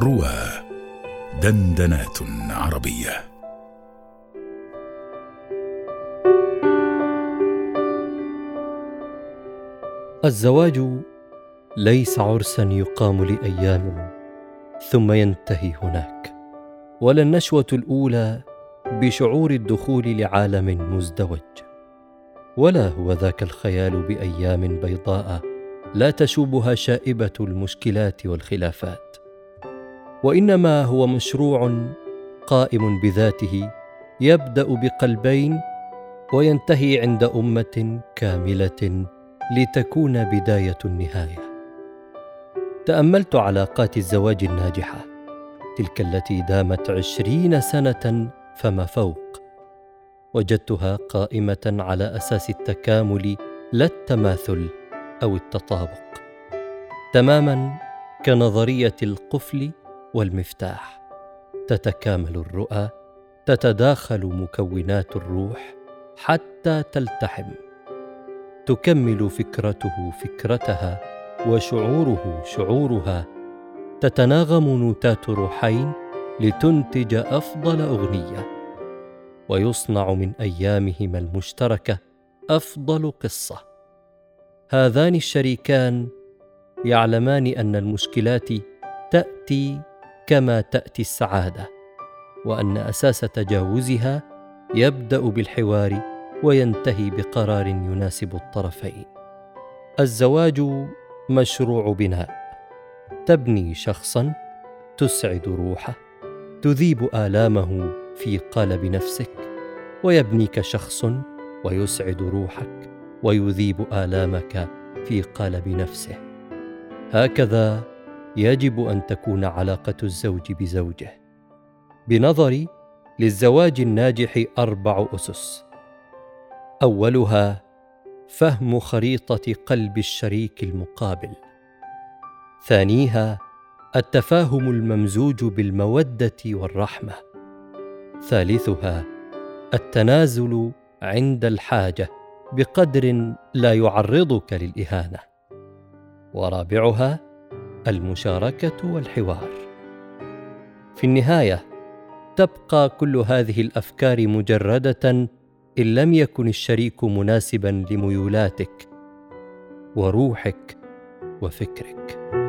روى دندنات عربية. الزواج ليس عرسا يقام لأيام ثم ينتهي هناك. ولا النشوة الأولى بشعور الدخول لعالم مزدوج. ولا هو ذاك الخيال بأيام بيضاء لا تشوبها شائبة المشكلات والخلافات. وإنما هو مشروع قائم بذاته يبدأ بقلبين وينتهي عند أمة كاملة لتكون بداية النهاية. تأملت علاقات الزواج الناجحة تلك التي دامت عشرين سنة فما فوق. وجدتها قائمة على أساس التكامل لا التماثل أو التطابق. تماما كنظرية القفل والمفتاح. تتكامل الرؤى تتداخل مكونات الروح حتى تلتحم. تكمل فكرته فكرتها وشعوره شعورها. تتناغم نوتات روحين لتنتج أفضل أغنية. ويصنع من أيامهما المشتركة أفضل قصة. هذان الشريكان يعلمان أن المشكلات تأتي كما تأتي السعادة وأن أساس تجاوزها يبدأ بالحوار وينتهي بقرار يناسب الطرفين. الزواج مشروع بناء تبني شخصا تسعد روحه تذيب آلامه في قالب نفسك ويبنيك شخص ويسعد روحك ويذيب آلامك في قالب نفسه. هكذا يجب أن تكون علاقة الزوج بزوجه. بنظري للزواج الناجح أربع أسس. أولها فهم خريطة قلب الشريك المقابل. ثانيها التفاهم الممزوج بالمودة والرحمة. ثالثها التنازل عند الحاجة بقدر لا يعرضك للإهانة. ورابعها المشاركة والحوار. في النهاية تبقى كل هذه الأفكار مجردة إن لم يكن الشريك مناسبا لميولاتك وروحك وفكرك.